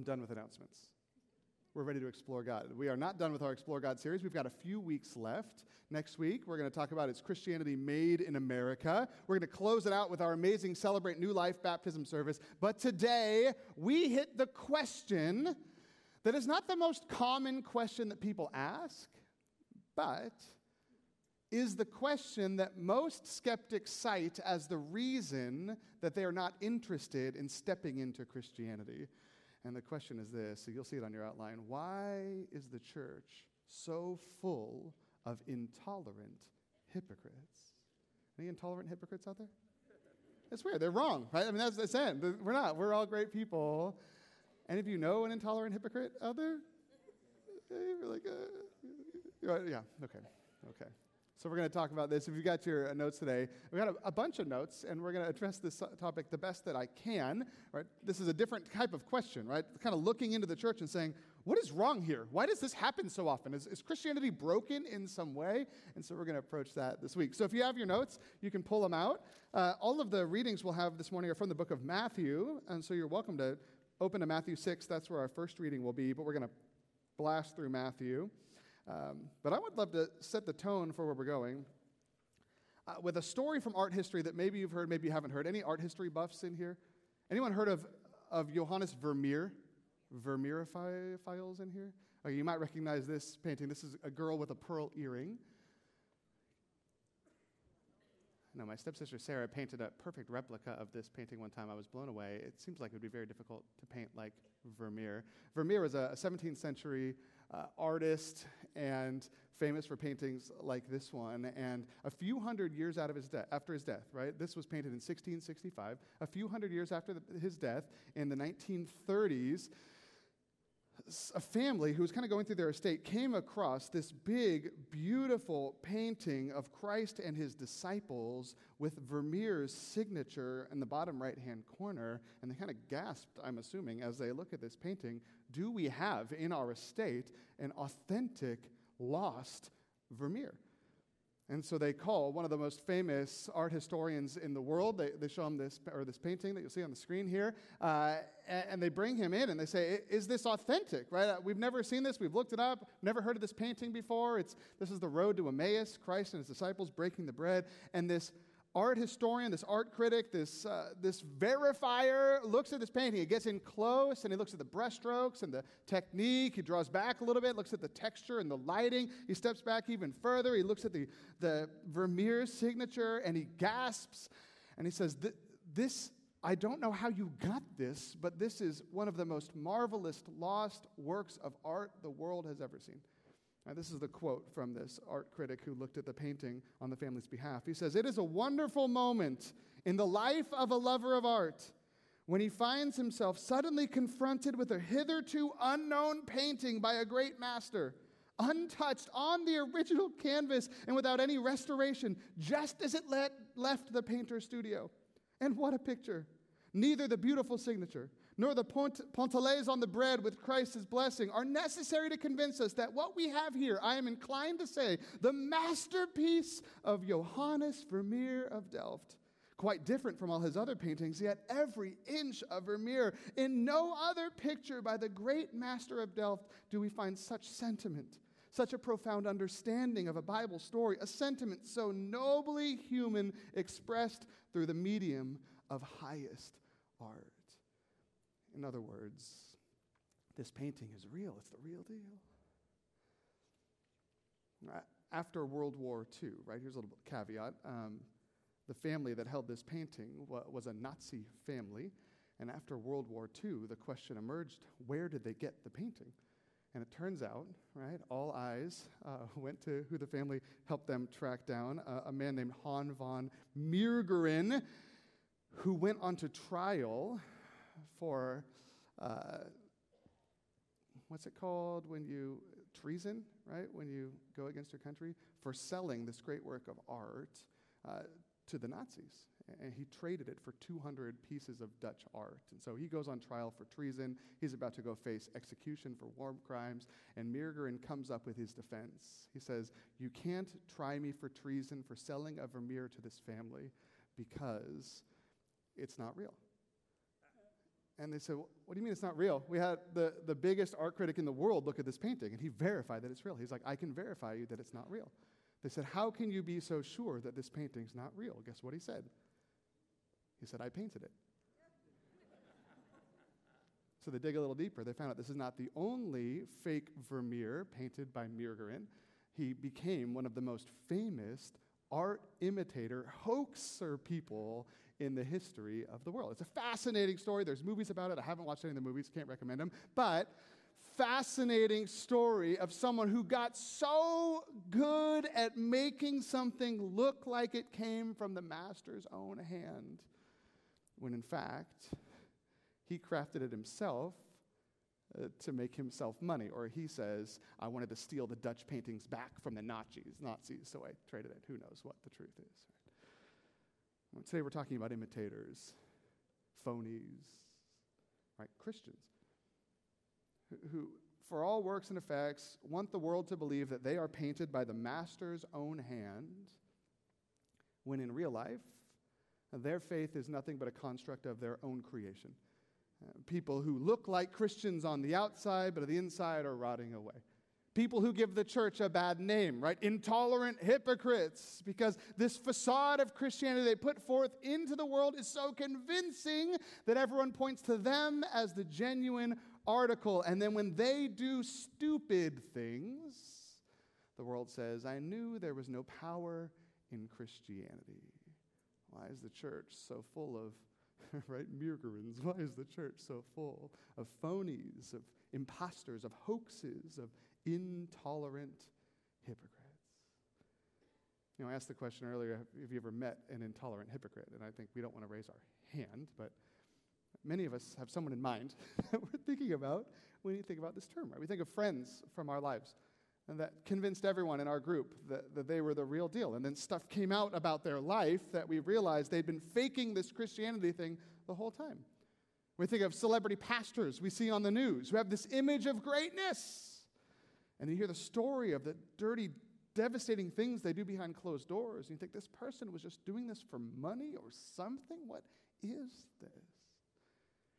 I'm done with announcements. We're ready to explore God. We are not done with our Explore God series. We've got a few weeks left. Next week, we're going to talk about Is Christianity made in America. We're going to close it out with our amazing Celebrate New Life baptism service. But today, we hit the question that is not the most common question that people ask, but is the question that most skeptics cite as the reason that they are not interested in stepping into Christianity. And the question is this so you'll see it on your outline. Why is the church so full of intolerant hypocrites? Any intolerant hypocrites out there? It's weird. They're wrong, right? I mean, that's, that's it. We're not. We're all great people. Any of you know an intolerant hypocrite out there? You're like, uh, yeah, okay, okay. So we're going to talk about this. If you've got your uh, notes today, we've got a, a bunch of notes, and we're going to address this topic the best that I can. Right? This is a different type of question, right? Kind of looking into the church and saying, what is wrong here? Why does this happen so often? Is, is Christianity broken in some way? And so we're going to approach that this week. So if you have your notes, you can pull them out. Uh, all of the readings we'll have this morning are from the book of Matthew, and so you're welcome to open to Matthew 6. That's where our first reading will be, but we're going to blast through Matthew. Um, but I would love to set the tone for where we're going uh, with a story from art history that maybe you've heard, maybe you haven't heard. Any art history buffs in here? Anyone heard of, of Johannes Vermeer? Vermeer files in here? Oh, you might recognize this painting. This is a girl with a pearl earring. No, my stepsister Sarah painted a perfect replica of this painting one time. I was blown away. It seems like it would be very difficult to paint like Vermeer. Vermeer was a 17th century uh, artist and famous for paintings like this one. And a few hundred years out of his de- after his death, right? This was painted in 1665. A few hundred years after the, his death, in the 1930s, a family who was kind of going through their estate came across this big, beautiful painting of Christ and his disciples with Vermeer's signature in the bottom right hand corner. And they kind of gasped, I'm assuming, as they look at this painting do we have in our estate an authentic, lost Vermeer? And so they call one of the most famous art historians in the world. They, they show him this, or this painting that you'll see on the screen here. Uh, and, and, they bring him in and they say, Is this authentic? Right? Uh, we've never seen this. We've looked it up. Never heard of this painting before. It's, this is the road to Emmaus, Christ and his disciples breaking the bread. And this art historian, this art critic, this, uh, this verifier looks at this painting. He gets in close and he looks at the brushstrokes and the technique. He draws back a little bit, looks at the texture and the lighting. He steps back even further. He looks at the, the Vermeer signature and he gasps and he says, This, I don't know how you got this, but this is one of the most marvelous lost works of art the world has ever seen. Now, this is the quote from this art critic who looked at the painting on the family's behalf. He says, It is a wonderful moment in the life of a lover of art when he finds himself suddenly confronted with a hitherto unknown painting by a great master, untouched on the original canvas and without any restoration, just as it let, left the painter's studio. And what a picture! Neither the beautiful signature nor the pont- pointillés on the bread with Christ's blessing are necessary to convince us that what we have here, I am inclined to say, the masterpiece of Johannes Vermeer of Delft. Quite different from all his other paintings, yet every inch of Vermeer, in no other picture by the great master of Delft do we find such sentiment, such a profound understanding of a Bible story, a sentiment so nobly human expressed through the medium of highest art. In other words, this painting is real, it's the real deal. After World War II, right, here's a little caveat. Um, the family that held this painting was a Nazi family. And after World War II, the question emerged where did they get the painting? And it turns out, right, all eyes uh, went to who the family helped them track down uh, a man named Han von Meegeren, who went on to trial for uh, what's it called when you treason, right? When you go against your country for selling this great work of art uh, to the Nazis. And he traded it for 200 pieces of Dutch art. And so he goes on trial for treason. He's about to go face execution for war crimes. And Meegeren comes up with his defense. He says, You can't try me for treason for selling a Vermeer to this family because it's not real. And they said, What do you mean it's not real? We had the, the biggest art critic in the world look at this painting, and he verified that it's real. He's like, I can verify you that it's not real. They said, How can you be so sure that this painting's not real? Guess what he said? He said, I painted it. so they dig a little deeper. They found out this is not the only fake Vermeer painted by Meegeren. He became one of the most famous art imitator, hoaxer people in the history of the world. It's a fascinating story. There's movies about it. I haven't watched any of the movies, can't recommend them. But fascinating story of someone who got so good at making something look like it came from the master's own hand, when in fact, he crafted it himself uh, to make himself money. Or he says, I wanted to steal the Dutch paintings back from the Nazis, Nazis, so I traded it. Who knows what the truth is? Right? Today we're talking about imitators, phonies, right? Christians who, for all works and effects, want the world to believe that they are painted by the master's own hand, when in real life, their faith is nothing but a construct of their own creation. People who look like Christians on the outside, but on the inside are rotting away. People who give the church a bad name, right? Intolerant hypocrites, because this facade of Christianity they put forth into the world is so convincing that everyone points to them as the genuine article. And then when they do stupid things, the world says, I knew there was no power in Christianity. Why is the church so full of, right, Meegerens? Why is the church so full of phonies, of imposters, of hoaxes, of intolerant hypocrites? You know, I asked the question earlier have you ever met an intolerant hypocrite? And I think we don't want to raise our hand, but many of us have someone in mind that we're thinking about when you think about this term, right? We think of friends from our lives and that convinced everyone in our group that, that they were the real deal. And then stuff came out about their life that we realized they'd been faking this Christianity thing the whole time. We think of celebrity pastors we see on the news who have this image of greatness. And you hear the story of the dirty, devastating things they do behind closed doors. And you think this person was just doing this for money or something? What is this?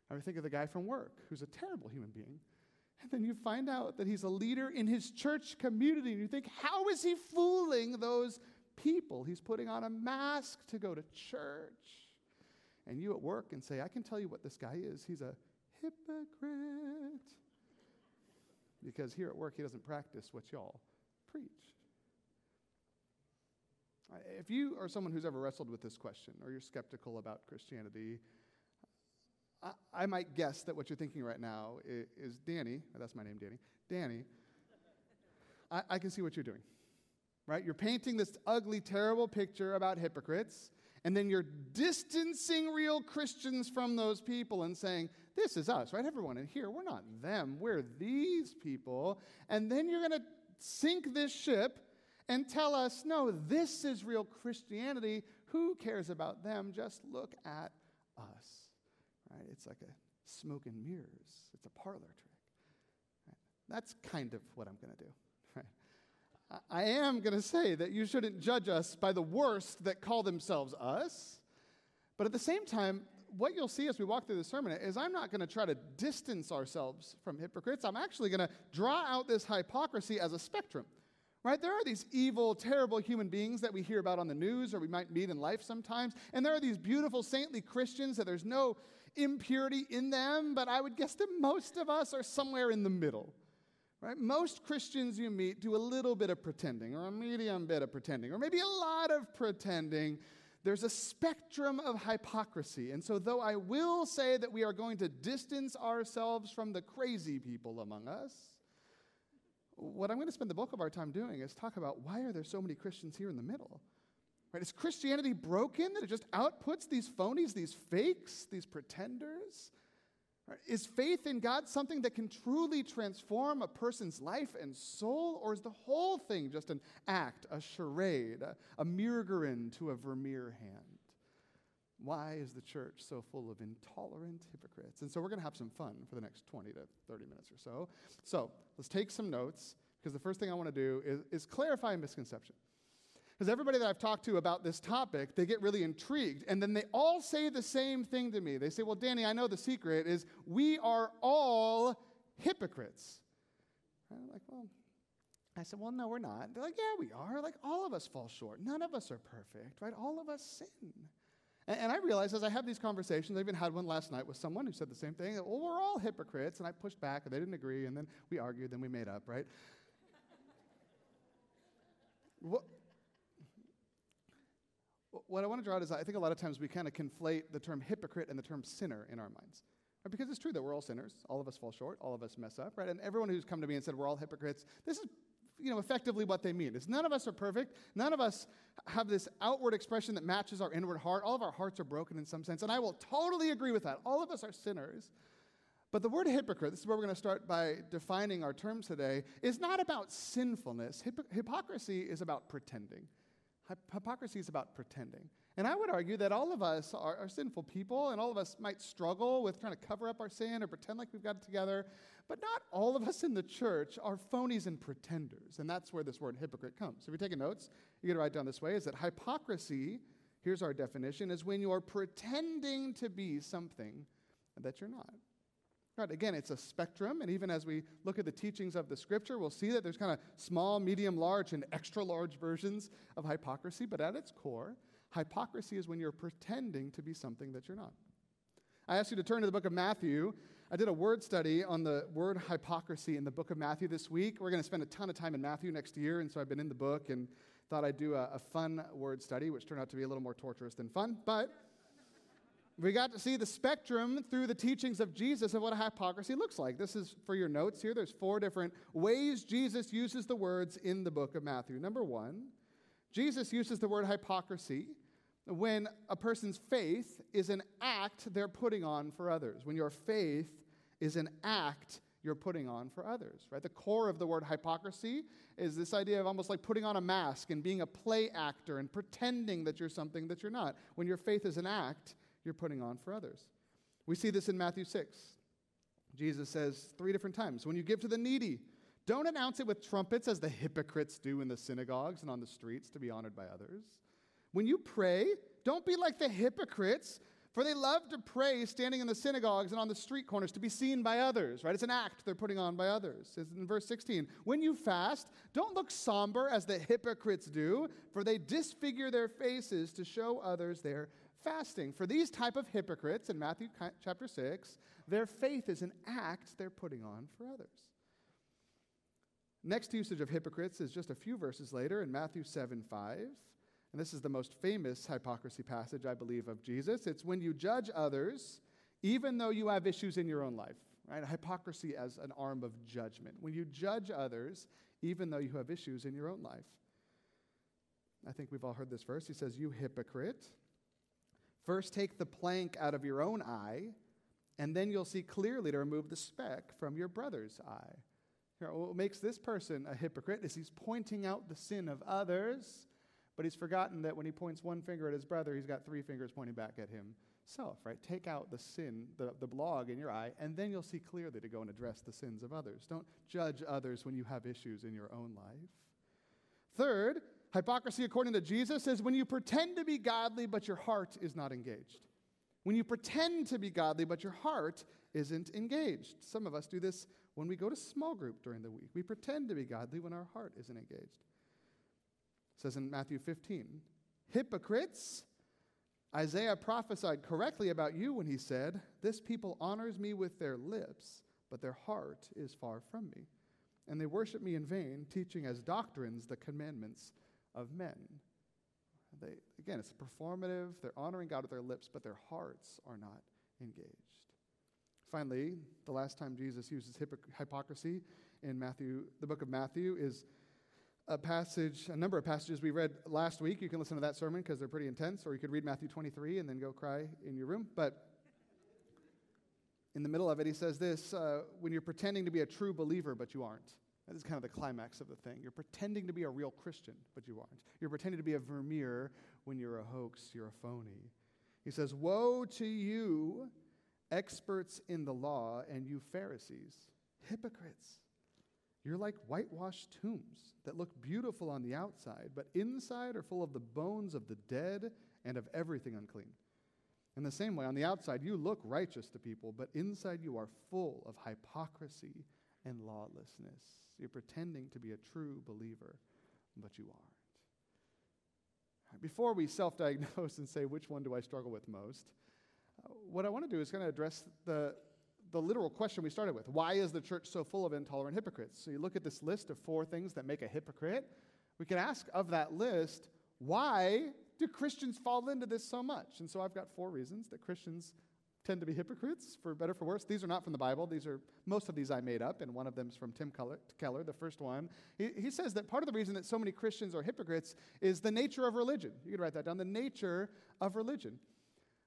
Or think of the guy from work who's a terrible human being. And then you find out that he's a leader in his church community. And you think, how is he fooling those people? He's putting on a mask to go to church. And you at work and say, I can tell you what this guy is. He's a hypocrite. Because here at work, he doesn't practice what y'all preach. If you are someone who's ever wrestled with this question or you're skeptical about Christianity, I, I might guess that what you're thinking right now is, is Danny, that's my name, Danny. Danny, I, I can see what you're doing, right? You're painting this ugly, terrible picture about hypocrites, and then you're distancing real Christians from those people and saying, This is us, right? Everyone in here, we're not them, we're these people. And then you're going to sink this ship and tell us, No, this is real Christianity. Who cares about them? Just look at us. Right? It's like a smoke and mirrors. It's a parlor trick. Right? That's kind of what I'm going to do. Right? I am going to say that you shouldn't judge us by the worst that call themselves us. But at the same time, what you'll see as we walk through the sermon is I'm not going to try to distance ourselves from hypocrites. I'm actually going to draw out this hypocrisy as a spectrum. Right? There are these evil, terrible human beings that we hear about on the news or we might meet in life sometimes. And there are these beautiful, saintly Christians that there's no impurity in them, but I would guess that most of us are somewhere in the middle. Right? Most Christians you meet do a little bit of pretending, or a medium bit of pretending, or maybe a lot of pretending. There's a spectrum of hypocrisy. And so, though I will say that we are going to distance ourselves from the crazy people among us, what I'm going to spend the bulk of our time doing is talk about why are there so many Christians here in the middle? Right? Is Christianity broken that it just outputs these phonies, these fakes, these pretenders? Is faith in God something that can truly transform a person's life and soul, or is the whole thing just an act, a charade, a, a to a Vermeer hand? Why is the church so full of intolerant hypocrites? And so we're going to have some fun for the next 20 to 30 minutes or so. So let's take some notes, because the first thing I want to do is, is clarify a misconception. Because everybody that I've talked to about this topic, they get really intrigued. And then they all say the same thing to me. They say, Well, Danny, I know the secret is we are all hypocrites. I'm like, Well, I said, Well, no, we're not. They're like, Yeah, we are. Like, all of us fall short. None of us are perfect, right? All of us sin. And, and I realized as I have these conversations, I even had one last night with someone who said the same thing. Well, we're all hypocrites. And I pushed back, and they didn't agree. And then we argued, then we made up, right? what, what I want to draw out is I think a lot of times we kind of conflate the term hypocrite and the term sinner in our minds. Right? Because it's true that we're all sinners. All of us fall short. All of us mess up, right? And everyone who's come to me and said we're all hypocrites, this is you know, effectively what they mean. Is none of us are perfect. None of us have this outward expression that matches our inward heart. All of our hearts are broken in some sense. And I will totally agree with that. All of us are sinners. But the word hypocrite, this is where we're going to start by defining our terms today, is not about sinfulness. hypocrisy is about pretending. Hypocrisy is about pretending. And I would argue that all of us are, are, sinful people, and all of us might struggle with trying to cover up our sin or pretend like we've got it together. But not all of us in the church are phonies and pretenders. And that's where this word hypocrite comes. So if you're taking notes, you get to write down this way is that hypocrisy, here's our definition, is when you're pretending to be something that you're not. Right, again, it's a spectrum, and even as we look at the teachings of the scripture, we'll see that there's kind of small, medium, large, and extra large versions of hypocrisy, but at its core, hypocrisy is when you're pretending to be something that you're not. I asked you to turn to the book of Matthew. I did a word study on the word hypocrisy in the book of Matthew this week. We're going to spend a ton of time in Matthew next year, and so I've been in the book and thought I'd do a, a fun word study, which turned out to be a little more torturous than fun, but we got to see the spectrum through the teachings of Jesus of what a hypocrisy looks like. This is for your notes here. There's four different ways Jesus uses the words in the book of Matthew. Number one, Jesus uses the word hypocrisy when a person's faith is an act they're putting on for others. When your faith is an act you're putting on for others, right? The core of the word hypocrisy is this idea of almost like putting on a mask and being a play actor and pretending that you're something that you're not. When your faith is an act, you're putting on for others. We see this in Matthew 6. Jesus says three different times when you give to the needy, don't announce it with trumpets as the hypocrites do in the synagogues and on the streets to be honored by others. When you pray, don't be like the hypocrites, for they love to pray standing in the synagogues and on the street corners to be seen by others, right? It's an act they're putting on by others. It's in verse 16. When you fast, don't look somber as the hypocrites do, for they disfigure their faces to show others their fasting. For these type of hypocrites in Matthew chapter 6, their faith is an act they're putting on for others. Next usage of hypocrites is just a few verses later in Matthew 7 5. And this is the most famous hypocrisy passage, I believe, of Jesus. It's when you judge others, even though you have issues in your own life, right? Hypocrisy as an arm of judgment. When you judge others, even though you have issues in your own life. I think we've all heard this verse. He says, You hypocrite. First, take the plank out of your own eye, and then you'll see clearly to remove the speck from your brother's eye. what makes this person a hypocrite is he's pointing out the sin of others, but he's forgotten that when he points one finger at his brother, he's got three fingers pointing back at himself, right? Take out the sin, the, the blog in your eye, and then you'll see clearly to go and address the sins of others. Don't judge others when you have issues in your own life. Third, Hypocrisy, according to Jesus, is when you pretend to be godly, but your heart is not engaged. When you pretend to be godly, but your heart isn't engaged. Some of us do this when we go to small group during the week. We pretend to be godly when our heart isn't engaged. It says in Matthew 15, hypocrites, Isaiah prophesied correctly about you when he said, This people honors me with their lips, but their heart is far from me. And they worship me in vain, teaching as doctrines the commandments of men. They, again, it's performative. They're honoring God with their lips, but their hearts are not engaged. Finally, the last time Jesus uses hypocrisy in Matthew, the book of Matthew, is a passage, a number of passages we read last week. You can listen to that sermon because they're pretty intense, or you could read Matthew 23 and then go cry in your room. But in the middle of it, he says this uh, when you're pretending to be a true believer, but you aren't. That is kind of the climax of the thing. You're pretending to be a real Christian, but you aren't. You're pretending to be a Vermeer when you're a hoax, you're a phony. He says, Woe to you, experts in the law, and you Pharisees, hypocrites. You're like whitewashed tombs that look beautiful on the outside, but inside are full of the bones of the dead and of everything unclean. In the same way, on the outside, you look righteous to people, but inside you are full of hypocrisy and lawlessness. You're pretending to be a true believer, but you aren't. Before we self diagnose and say, which one do I struggle with most, uh, what I want to do is kind of address the, the literal question we started with why is the church so full of intolerant hypocrites? So you look at this list of four things that make a hypocrite. We can ask of that list, why do Christians fall into this so much? And so I've got four reasons that Christians tend to be hypocrites, for better for worse. These are not from the Bible. These are most of these I made up, and one of them is from Tim Keller, the first one. He, he says that part of the reason that so many Christians are hypocrites is the nature of religion. You can write that down. The nature of religion.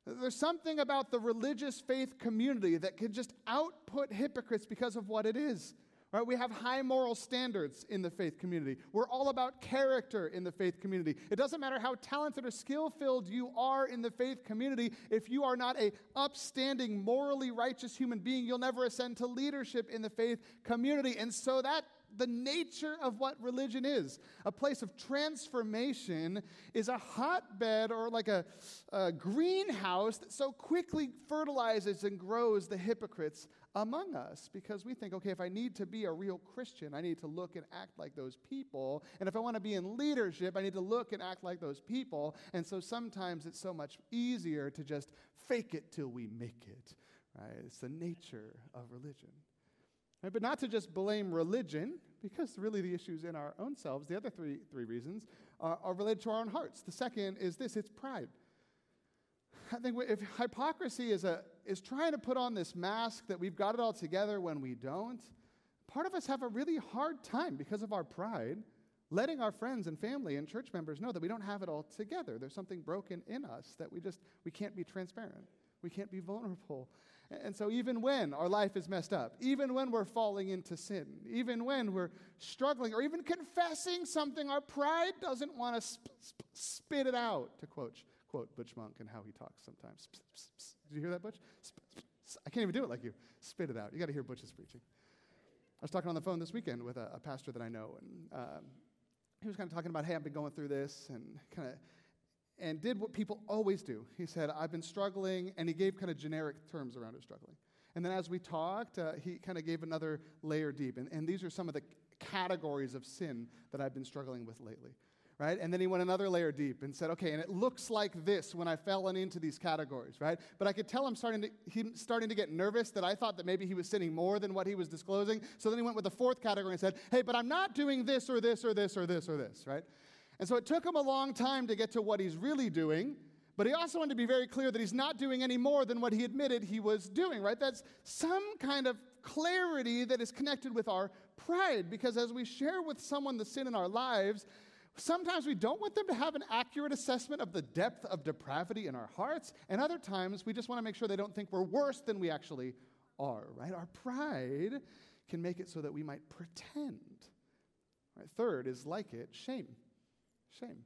There's something about the religious faith community that can just output hypocrites because of what it is. Right? We have high moral standards in the faith community. We're all about character in the faith community. It doesn't matter how talented or skill filled you are in the faith community, if you are not a upstanding, morally righteous human being, you'll never ascend to leadership in the faith community. And so that the nature of what religion is. A place of transformation is a hotbed or like a, a, greenhouse that so quickly fertilizes and grows the hypocrites among us because we think, okay, if I need to be a real Christian, I need to look and act like those people. And if I want to be in leadership, I need to look and act like those people. And so sometimes it's so much easier to just fake it till we make it. Right? It's the nature of religion. Right? But not to just blame religion, because really the issues in our own selves. The other three, three reasons are, are related to our own hearts. The second is this it's pride. I think if hypocrisy is, a, is trying to put on this mask that we've got it all together when we don't, part of us have a really hard time because of our pride letting our friends and family and church members know that we don't have it all together. There's something broken in us that we just we can't be transparent. We can't be vulnerable. And so, even when our life is messed up, even when we're falling into sin, even when we're struggling, or even confessing something, our pride doesn't want to sp- sp- spit it out, to quote, quote Butch Monk and how he talks sometimes. Did you hear that, Butch? I can't even do it like you. Spit it out. You got to hear Butch's preaching. I was talking on the phone this weekend with a, a pastor that I know, and um, he was kind of talking about, hey, I've been going through this, and kind of and did what people always do. He said, I've been struggling, and he gave kind of generic terms around his struggling. And then as we talked, uh, he kind of gave another layer deep. And, and these are some of the categories of sin that I've been struggling with lately. Right? And then he went another layer deep and said, okay, and it looks like this when I fell into these categories, right? But I could tell him starting to, him starting to get nervous that I thought that maybe he was sinning more than what he was disclosing. So then he went with the fourth category and said, hey, but I'm not doing this or this or this or this or this, right? And so it took him a long time to get to what he's really doing, but he also wanted to be very clear that he's not doing any more than what he admitted he was doing, right? That's some kind of clarity that is connected with our pride, because as we share with someone the sin in our lives, sometimes we don't want them to have an accurate assessment of the depth of depravity in our hearts, and other times we just want to make sure they don't think we're worse than we actually are, right? Our pride can make it so that we might pretend. Right? Third is like it, shame. Shame.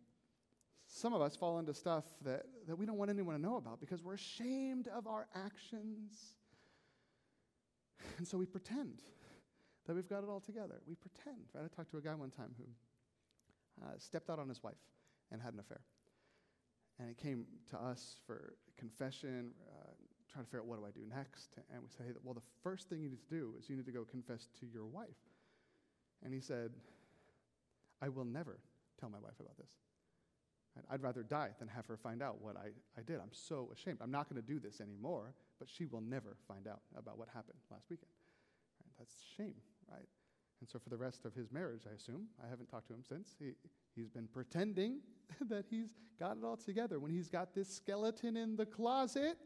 Some of us fall into stuff that, that we don't want anyone to know about because we're ashamed of our actions. And so we pretend that we've got it all together. We pretend. Right? I talked to a guy one time who uh, stepped out on his wife and had an affair. And he came to us for confession, uh, trying to figure out what do I do next. And we said, hey, well, the first thing you need to do is you need to go confess to your wife. And he said, I will never tell my wife about this. I'd rather die than have her find out what I, I did. I'm so ashamed. I'm not going to do this anymore, but she will never find out about what happened last weekend. Right? That's shame, right? And so for the rest of his marriage, I assume, I haven't talked to him since, he, he's been pretending that he's got it all together when he's got this skeleton in the closet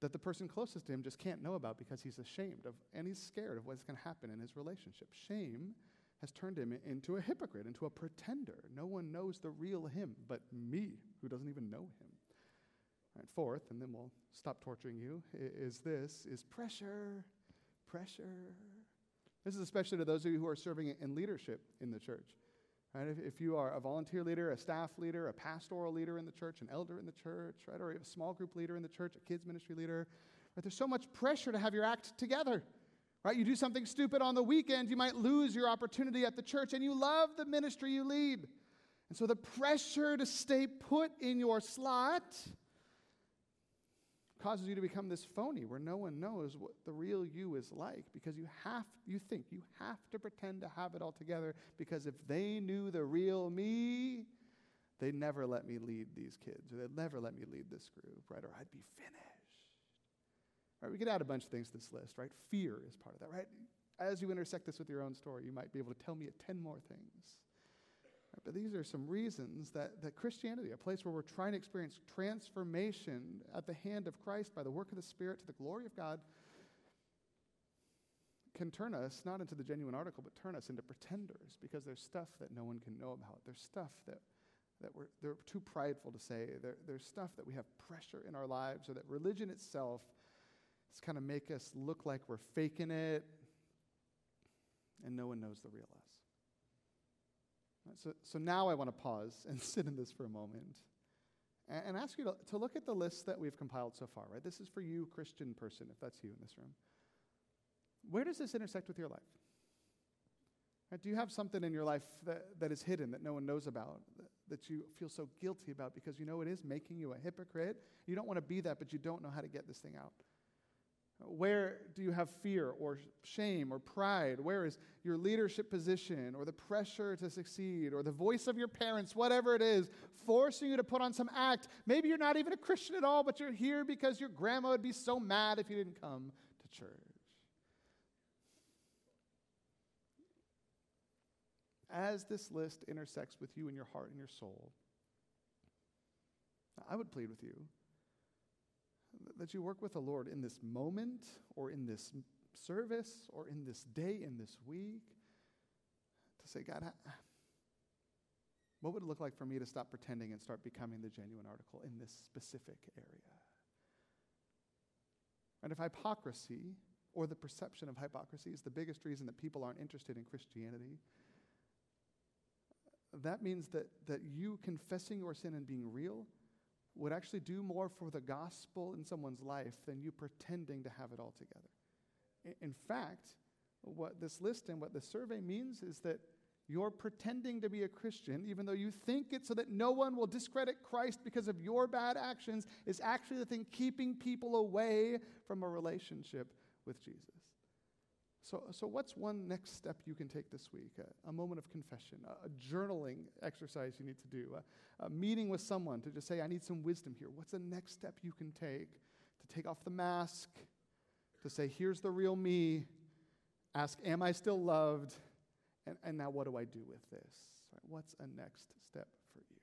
that the person closest to him just can't know about because he's ashamed of and he's scared of what's going to happen in his relationship. Shame has turned him into a hypocrite, into a pretender. No one knows the real him but me, who doesn't even know him. Right, fourth, and then we'll stop torturing you, is this is pressure. Pressure. This is especially to those of you who are serving in leadership in the church. Right? If, if you are a volunteer leader, a staff leader, a pastoral leader in the church, an elder in the church, right, or a small group leader in the church, a kids ministry leader, right, there's so much pressure to have your act together. Right? You do something stupid on the weekend, you might lose your opportunity at the church, and you love the ministry you lead. And so the pressure to stay put in your slot causes you to become this phony where no one knows what the real you is like because you have you think you have to pretend to have it all together because if they knew the real me they'd never let me lead these kids or they'd never let me lead this group right or i'd be finished Right, we could add a bunch of things to this list, right? Fear is part of that, right? As you intersect this with your own story, you might be able to tell me 10 more things. But these are some reasons that, that Christianity, a place where we're trying to experience transformation at the hand of Christ by the work of the Spirit to the glory of God, can turn us not into the genuine article, but turn us into pretenders because there's stuff that no one can know about. There's stuff that, that we're, they're too prideful to say. There, there's stuff that we have pressure in our lives, or that religion itself it's kind of make us look like we're faking it, and no one knows the real us. So, so now I want to pause and sit in this for a moment and, and ask you to, to look at the list that we've compiled so far, right? This is for you, Christian person, if that's you in this room. Where does this intersect with your life? Right, do you have something in your life that, that is hidden that no one knows about, that, that you feel so guilty about because you know it is making you a hypocrite? You don't want to be that, but you don't know how to get this thing out. Where do you have fear or shame or pride? Where is your leadership position or the pressure to succeed or the voice of your parents, whatever it is, forcing you to put on some act? Maybe you're not even a Christian at all, but you're here because your grandma would be so mad if you didn't come to church. As this list intersects with you and your heart and your soul, I would plead with you that you work with the Lord in this moment or in this service or in this day, in this week, to say, God, what would it look like for me to stop pretending and start becoming the genuine article in this specific area? And if hypocrisy or the perception of hypocrisy is the biggest reason that people aren't interested in Christianity, that means that, that you confessing your sin and being real would actually do more for the gospel in someone's life than you pretending to have it all together. In fact, what this list and what the survey means is that you're pretending to be a Christian, even though you think it so that no one will discredit Christ because of your bad actions, is actually the thing keeping people away from a relationship with Jesus. So, so what's one next step you can take this week? A, a moment of confession, a, a, journaling exercise you need to do, a, a meeting with someone to just say, I need some wisdom here. What's the next step you can take to take off the mask, to say, here's the real me, ask, am I still loved? And, and now what do I do with this? Right, what's a next step for you?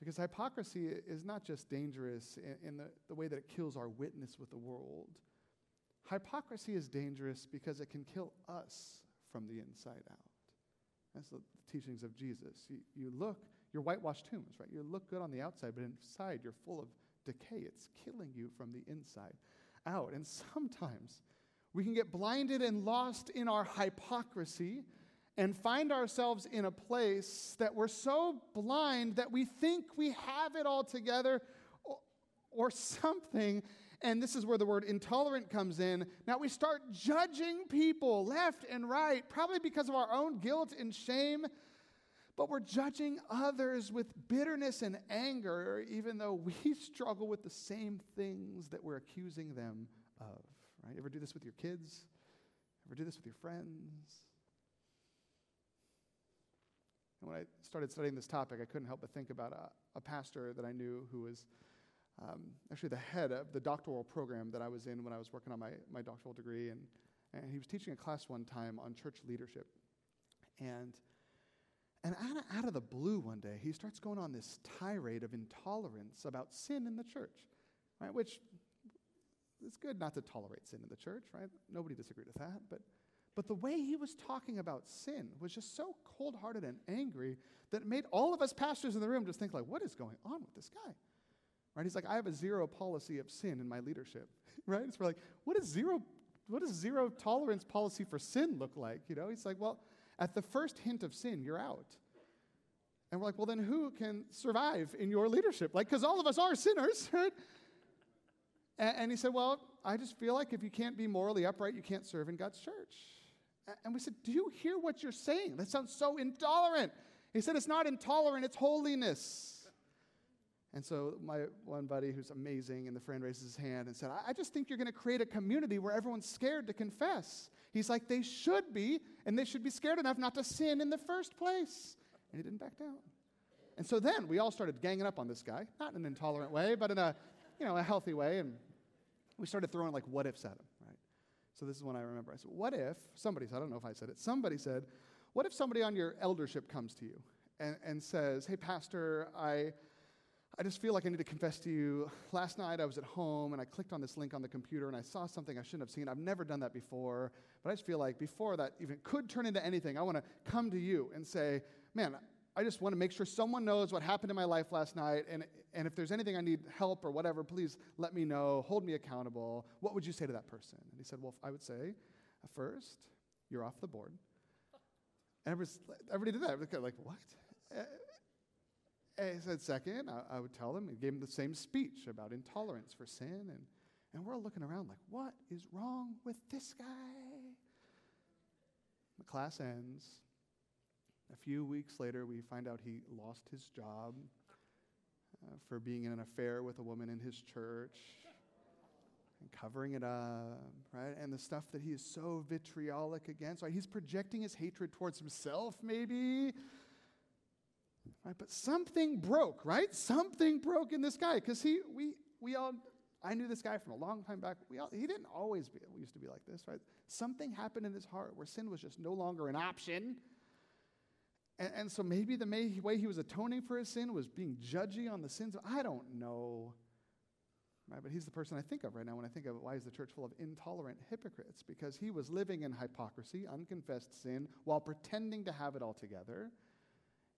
Because hypocrisy is not just dangerous in, in the, the way that it kills our witness with the world Hypocrisy is dangerous because it can kill us from the inside out. That's the teachings of Jesus. You, you look, you're whitewashed tombs, right? You look good on the outside, but inside you're full of decay. It's killing you from the inside out. And sometimes we can get blinded and lost in our hypocrisy and find ourselves in a place that we're so blind that we think we have it all together or, or something and this is where the word intolerant comes in. Now we start judging people left and right, probably because of our own guilt and shame, but we're judging others with bitterness and anger, even though we struggle with the same things that we're accusing them of. Right? Ever do this with your kids? Ever do this with your friends? And when I started studying this topic, I couldn't help but think about a, a pastor that I knew who was um, actually the head of the doctoral program that I was in when I was working on my, my doctoral degree. And, and he was teaching a class one time on church leadership. And, and out of, out of the blue one day, he starts going on this tirade of intolerance about sin in the church, right? Which it's good not to tolerate sin in the church, right? Nobody disagreed with that. But, but the way he was talking about sin was just so cold hearted and angry that it made all of us pastors in the room just think, like, what is going on with this guy? Right? He's like, I have a zero policy of sin in my leadership. right? So we're like, what is zero, what does zero tolerance policy for sin look like? You know, he's like, well, at the first hint of sin, you're out. And we're like, well, then who can survive in your leadership? Like, because all of us are sinners, right? And, and, he said, well, I just feel like if you can't be morally upright, you can't serve in God's church. And we said, Do you hear what you're saying? That sounds so intolerant. He said, It's not intolerant, it's holiness. And so my one buddy who's amazing, and the friend raises his hand and said, I, just think you're going to create a community where everyone's scared to confess. He's like, they should be, and they should be scared enough not to sin in the first place. And he didn't back down. And so then we all started ganging up on this guy, not in an intolerant way, but in a, you know, a healthy way. And we started throwing like what ifs at him, right? So this is when I remember. I said, what if, somebody said, I don't know if I said it, somebody said, what if somebody on your eldership comes to you and, and says, hey, pastor, I, I just feel like I need to confess to you. Last night I was at home and I clicked on this link on the computer and I saw something I shouldn't have seen. I've never done that before, but I just feel like before that even could turn into anything, I want to come to you and say, man, I just want to make sure someone knows what happened in my life last night. And, and if there's anything I need help or whatever, please let me know. Hold me accountable. What would you say to that person? And he said, well, I would say, first, you're off the board. And everybody did that. Like, what? And he said, second, I, I, would tell them, and gave him the same speech about intolerance for sin. And, and we're all looking around like, what is wrong with this guy? The class ends. A few weeks later, we find out he lost his job uh, for being in an affair with a woman in his church and covering it up, right? And the stuff that he is so vitriolic against, right? He's projecting his hatred towards himself, maybe Right? But something broke, right? Something broke in this guy because he, we, we all, I knew this guy from a long time back. We all, he didn't always be, we used to be like this, right? Something happened in his heart where sin was just no longer an option. And, and so maybe the may, way he was atoning for his sin was being judgy on the sins. I don't know. Right, but he's the person I think of right now when I think of why is the church full of intolerant hypocrites? Because he was living in hypocrisy, unconfessed sin, while pretending to have it all together.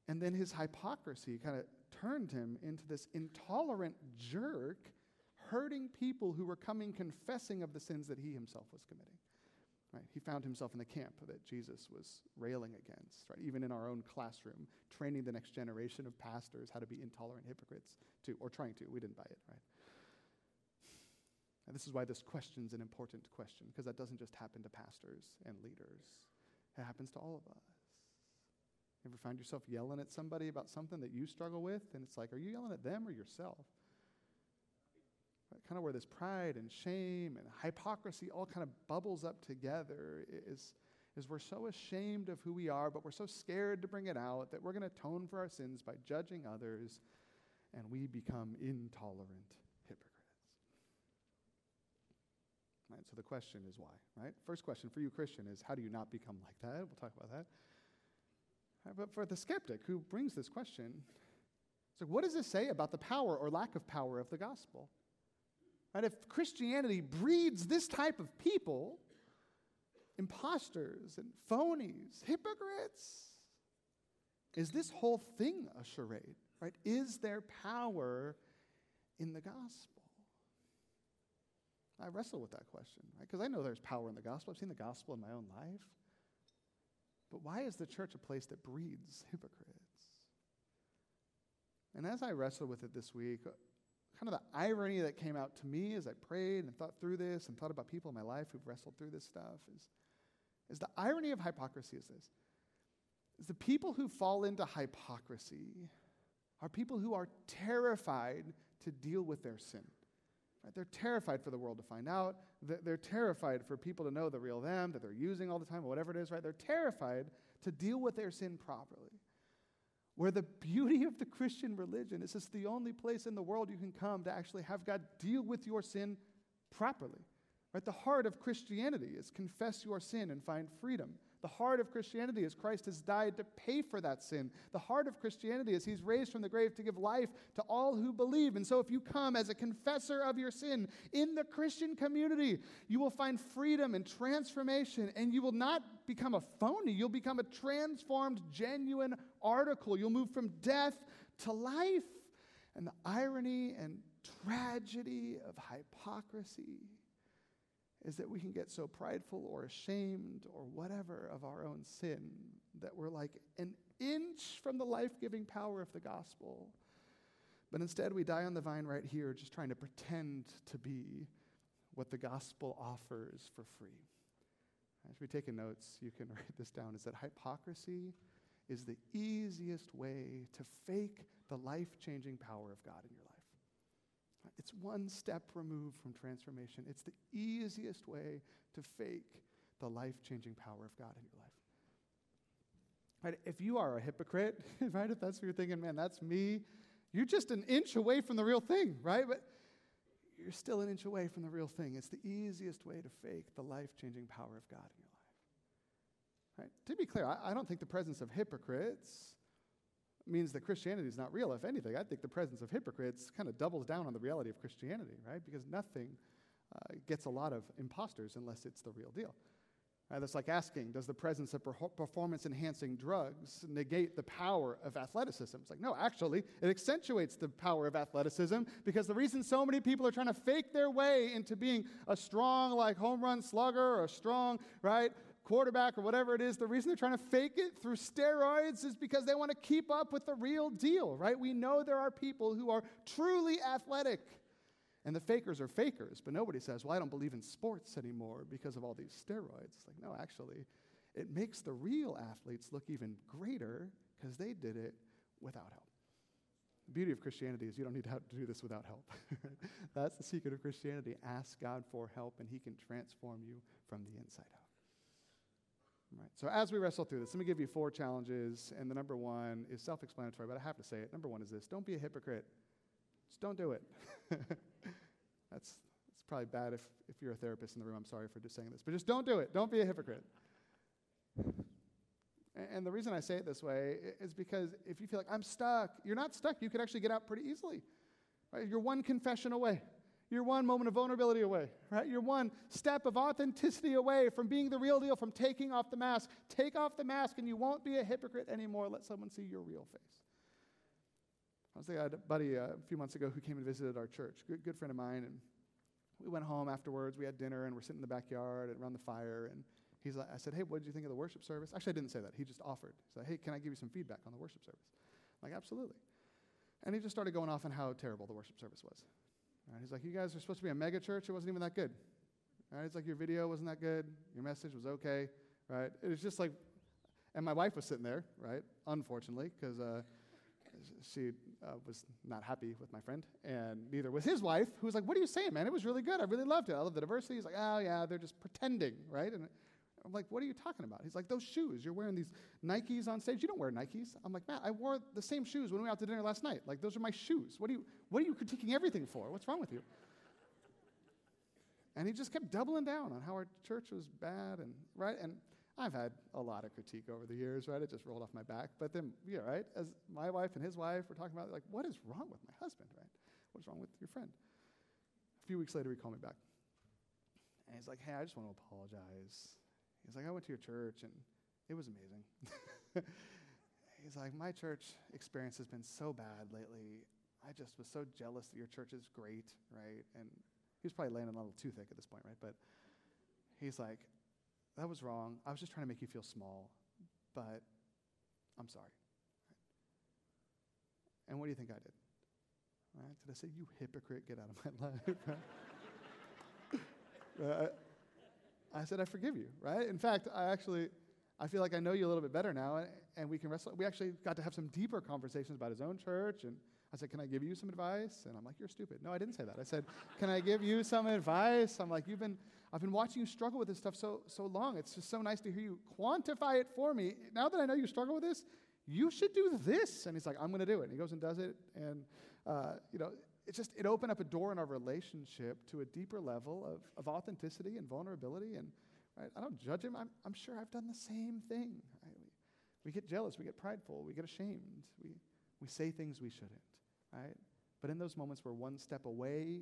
And then his hypocrisy kind of turned him into this intolerant jerk, hurting people who were coming confessing of the sins that he himself was committing. Right? He found himself in the camp that Jesus was railing against, right? Even in our own classroom, training the next generation of pastors how to be intolerant hypocrites, too, or trying to. We didn't buy it, right? And this is why this question is an important question, because that doesn't just happen to pastors and leaders, it happens to all of us. Ever find yourself yelling at somebody about something that you struggle with? And it's like, are you yelling at them or yourself? Kind of where this pride and shame and hypocrisy all kind of bubbles up together is, is we're so ashamed of who we are, but we're so scared to bring it out that we're going to atone for our sins by judging others, and we become intolerant hypocrites. Right, so the question is why, right? First question for you, Christian, is how do you not become like that? We'll talk about that. Uh, but for the skeptic who brings this question, it's like, what does this say about the power or lack of power of the gospel? Right? If Christianity breeds this type of people, imposters and phonies, hypocrites, is this whole thing a charade? Right? Is there power in the gospel? I wrestle with that question, right? Because I know there's power in the gospel. I've seen the gospel in my own life. But why is the church a place that breeds hypocrites? And as I wrestled with it this week, kind of the irony that came out to me as I prayed and thought through this and thought about people in my life who've wrestled through this stuff is, is the irony of hypocrisy is this is the people who fall into hypocrisy are people who are terrified to deal with their sin. They're terrified for the world to find out. They're terrified for people to know the real them that they're using all the time, or whatever it is, right? They're terrified to deal with their sin properly. Where the beauty of the Christian religion is it's the only place in the world you can come to actually have God deal with your sin properly. Right? The heart of Christianity is confess your sin and find freedom. The heart of Christianity is Christ has died to pay for that sin. The heart of Christianity is he's raised from the grave to give life to all who believe. And so, if you come as a confessor of your sin in the Christian community, you will find freedom and transformation, and you will not become a phony. You'll become a transformed, genuine article. You'll move from death to life. And the irony and tragedy of hypocrisy is that we can get so prideful or ashamed or whatever of our own sin that we're like an inch from the life giving power of the gospel. But instead, we die on the vine right here, just trying to pretend to be what the gospel offers for free. As we take notes, you can write this down, is that hypocrisy is the easiest way to fake the life changing power of God in your life. It's one step removed from transformation. It's the easiest way to fake the life changing power of God in your life. Right? If you are a hypocrite, right? If that's what you're thinking, man, that's me, you're just an inch away from the real thing, right? But you're still an inch away from the real thing. It's the easiest way to fake the life changing power of God in your life. Right? To be clear, I, I don't think the presence of hypocrites means that Christianity is not real. If anything, I think the presence of hypocrites kind of doubles down on the reality of Christianity, right? Because nothing uh, gets a lot of imposters unless it's the real deal. Right, that's like asking, does the presence of performance enhancing drugs negate the power of athleticism? It's like, no, actually, it accentuates the power of athleticism because the reason so many people are trying to fake their way into being a strong, like, home run slugger or a strong, right, quarterback or whatever it is, the reason they're trying to fake it through steroids is because they want to keep up with the real deal, right? We know there are people who are truly athletic and the fakers are fakers, but nobody says, well, I don't believe in sports anymore because of all these steroids. It's like, no, actually, it makes the real athletes look even greater because they did it without help. The beauty of Christianity is you don't need to, to do this without help. That's the secret of Christianity. Ask God for help, and He can transform you from the inside out. Right. So as we wrestle through this, let me give you four challenges, and the number one is self-explanatory, but I have to say it. Number one is this: don't be a hypocrite. Just don't do it. that's, that's probably bad if, if you're a therapist in the room. I'm sorry for just saying this. But just don't do it. Don't be a hypocrite. And the reason I say it this way is because if you feel like I'm stuck, you're not stuck. You could actually get out pretty easily. Right? You're one confession away. You're one moment of vulnerability away, right? You're one step of authenticity away from being the real deal, from taking off the mask. Take off the mask and you won't be a hypocrite anymore. Let someone see your real face. I was thinking, I had a buddy uh, a few months ago who came and visited our church, good, good friend of mine, and we went home afterwards. We had dinner, and we're sitting in the backyard around the fire, and he's like, I said, hey, what did you think of the worship service? Actually, I didn't say that. He just offered. He said, hey, can I give you some feedback on the worship service? I'm like, absolutely. And he just started going off on how terrible the worship service was. Right? He's like, you guys are supposed to be a mega church. It wasn't even that good. Right? It's like your video wasn't that good. Your message was okay. Right? It was just like, and my wife was sitting there, right? Unfortunately, because uh, she uh, was not happy with my friend, and neither was his wife, who was like, What are you saying, man? It was really good. I really loved it. I love the diversity. He's like, Oh, yeah, they're just pretending, right? And I'm like, What are you talking about? He's like, Those shoes. You're wearing these Nikes on stage. You don't wear Nikes. I'm like, Matt, I wore the same shoes when we went out to dinner last night. Like, those are my shoes. What are you, what are you critiquing everything for? What's wrong with you? And he just kept doubling down on how our church was bad and, right? And I've had a lot of critique over the years, right? It just rolled off my back. But then, yeah, right? As my wife and his wife were talking about, like, what is wrong with my husband, right? What's wrong with your friend? A few weeks later, he called me back. And he's like, hey, I just want to apologize. He's like, I went to your church and it was amazing. he's like, my church experience has been so bad lately. I just was so jealous that your church is great, right? And he was probably laying a little too thick at this point, right? But he's like, that was wrong. I was just trying to make you feel small, but I'm sorry. And what do you think I did? Right? Did I say, you hypocrite, get out of my life? I, I said, I forgive you, right? In fact, I actually, I feel like I know you a little bit better now, and, and we can wrestle. We actually got to have some deeper conversations about his own church, and I said, Can I give you some advice? And I'm like, You're stupid. No, I didn't say that. I said, Can I give you some advice? I'm like, You've been I've been watching you struggle with this stuff so, so long. It's just so nice to hear you quantify it for me. Now that I know you struggle with this, you should do this. And he's like, I'm going to do it. And he goes and does it. And, uh, you know, it just, it opened up a door in our relationship to a deeper level of, of authenticity and vulnerability. And right, I don't judge him. I'm, I'm sure I've done the same thing. Right? We, we get jealous. We get prideful. We get ashamed. We, we say things we shouldn't. Right? But in those moments, we're one step away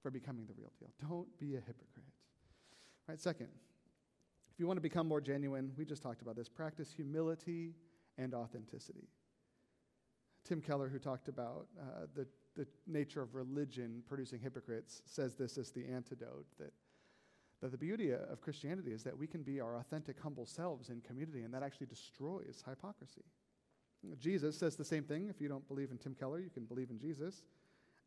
for becoming the real deal. Don't be a hypocrite. Right, second, if you want to become more genuine, we just talked about this, practice humility and authenticity. Tim Keller, who talked about uh, the, the nature of religion producing hypocrites, says this as the antidote that, that the beauty of Christianity is that we can be our authentic, humble selves in community, and that actually destroys hypocrisy. Jesus says the same thing. If you don't believe in Tim Keller, you can believe in Jesus.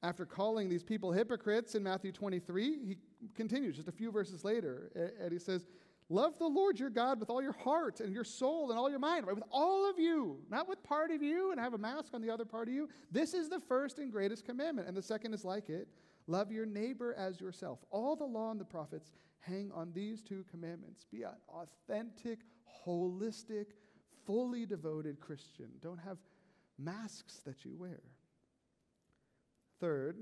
After calling these people hypocrites in Matthew 23, he continues just a few verses later, and he says, Love the Lord your God with all your heart and your soul and all your mind, right? With all of you, not with part of you and have a mask on the other part of you. This is the first and greatest commandment. And the second is like it love your neighbor as yourself. All the law and the prophets hang on these two commandments. Be an authentic, holistic, fully devoted Christian. Don't have masks that you wear. Third,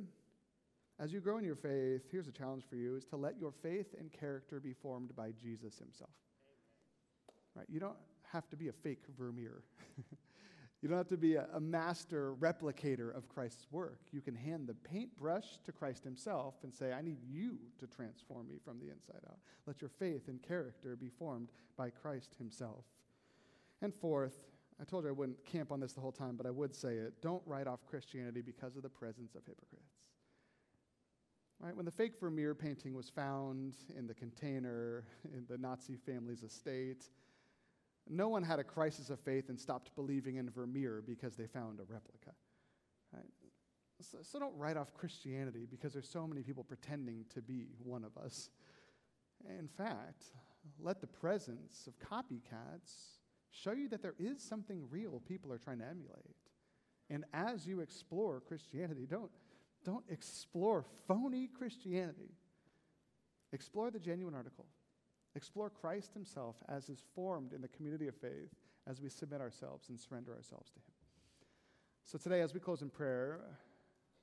as you grow in your faith, here's a challenge for you is to let your faith and character be formed by Jesus himself. Right? You don't have to be a fake Vermeer. you don't have to be a, a, master replicator of Christ's work. You can hand the paintbrush to Christ himself and say, I need you to transform me from the inside out. Let your faith and character be formed by Christ himself. And fourth, I told you I wouldn't camp on this the whole time, but I would say it. Don't write off Christianity because of the presence of hypocrites. Right? When the fake Vermeer painting was found in the container in the Nazi family's estate, no one had a crisis of faith and stopped believing in Vermeer because they found a replica. Right? So, so don't write off Christianity because there's so many people pretending to be one of us. In fact, let the presence of copycats show you that there is something real people are trying to emulate. And as you explore Christianity, don't don't explore phony Christianity. Explore the genuine article. Explore Christ himself as is formed in the community of faith as we submit ourselves and surrender ourselves to him. So today, as we close in prayer,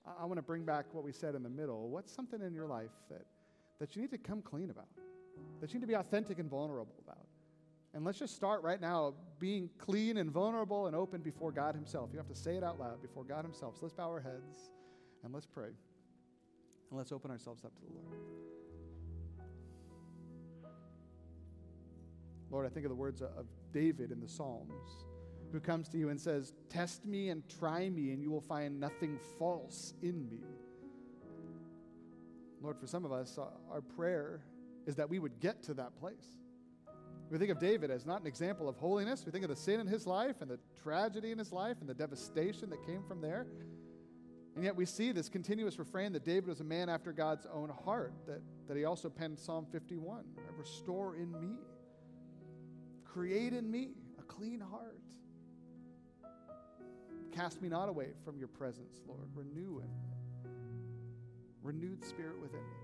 I, I want to bring back what we said in the middle. What's something in your life that, that you need to come clean about, that you need to be authentic and vulnerable about? And let's just start right now being clean and vulnerable and open before God Himself. You have to say it out loud before God Himself. So let's bow our heads. And let's pray. And let's open ourselves up to the Lord. Lord, I think of the words of David in the Psalms, who comes to you and says, Test me and try me, and you will find nothing false in me. Lord, for some of us, our prayer is that we would get to that place. We think of David as not an example of holiness. We think of the sin in his life and the tragedy in his life and the devastation that came from there. And yet we see this continuous refrain that David was a man after God's own heart, that, that he also penned Psalm 51 Restore in me, create in me a clean heart. Cast me not away from your presence, Lord. Renew it. Renewed spirit within me.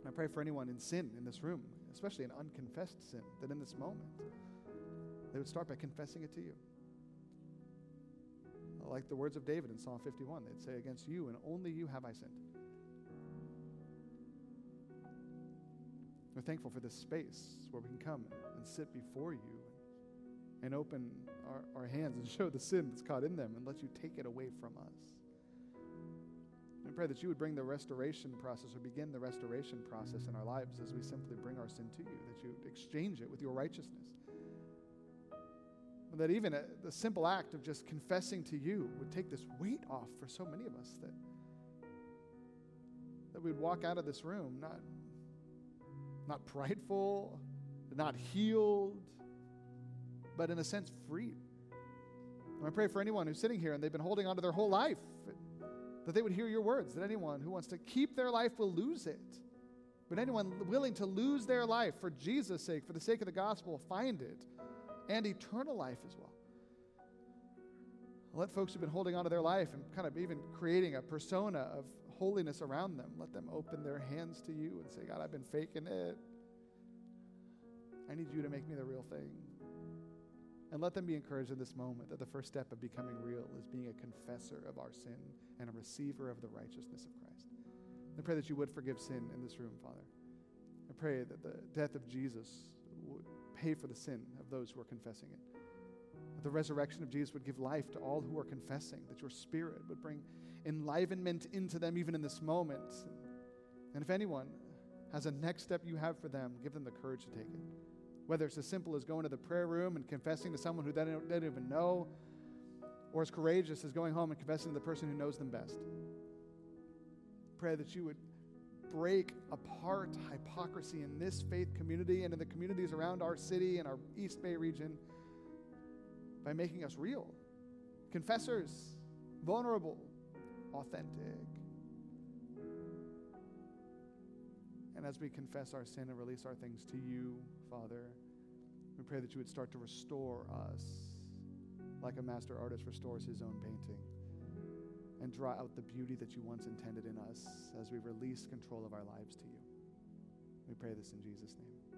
And I pray for anyone in sin in this room, especially in unconfessed sin, that in this moment they would start by confessing it to you like the words of David in Psalm 51. They'd say, Against you and only you have I sinned. We're thankful for this space where we can come and sit before you and open our, our hands and show the sin that's caught in them and let you take it away from us. And pray that you would bring the restoration process or begin the restoration process in our lives as we simply bring our sin to you, that you exchange it with your righteousness that even a, the simple act of just confessing to you would take this weight off for so many of us that, that we'd walk out of this room not, not prideful, not healed, but in a sense free. And I pray for anyone who's sitting here and they've been holding on to their whole life, that they would hear your words, that anyone who wants to keep their life will lose it. But anyone willing to lose their life for Jesus' sake, for the sake of the gospel, find it and eternal life as well. Let folks who've been holding on to their life and kind of even creating a persona of holiness around them, let them open their hands to you and say, God, I've been faking it. I need you to make me the real thing. And let them be encouraged in this moment that the first step of becoming real is being a confessor of our sin and a receiver of the righteousness of Christ. I pray that you would forgive sin in this room, Father. I pray that the death of Jesus would pay for the sin of those who are confessing it. That the resurrection of Jesus would give life to all who are confessing, that your spirit would bring enlivenment into them even in this moment. And if anyone has a next step you have for them, give them the courage to take it. Whether it's as simple as going to the prayer room and confessing to someone who they don't, they don't even know, or as courageous as going home and confessing to the person who knows them best. Pray that you would break apart hypocrisy in this faith community and in the communities around our city and our East Bay region by making us real, confessors, vulnerable, authentic. And as we confess our sin and release our things to you, Father, we pray that you would start to restore us like a master artist restores his own painting and draw out the beauty that you once intended in us as we release control of our lives to you. We pray this in Jesus' name.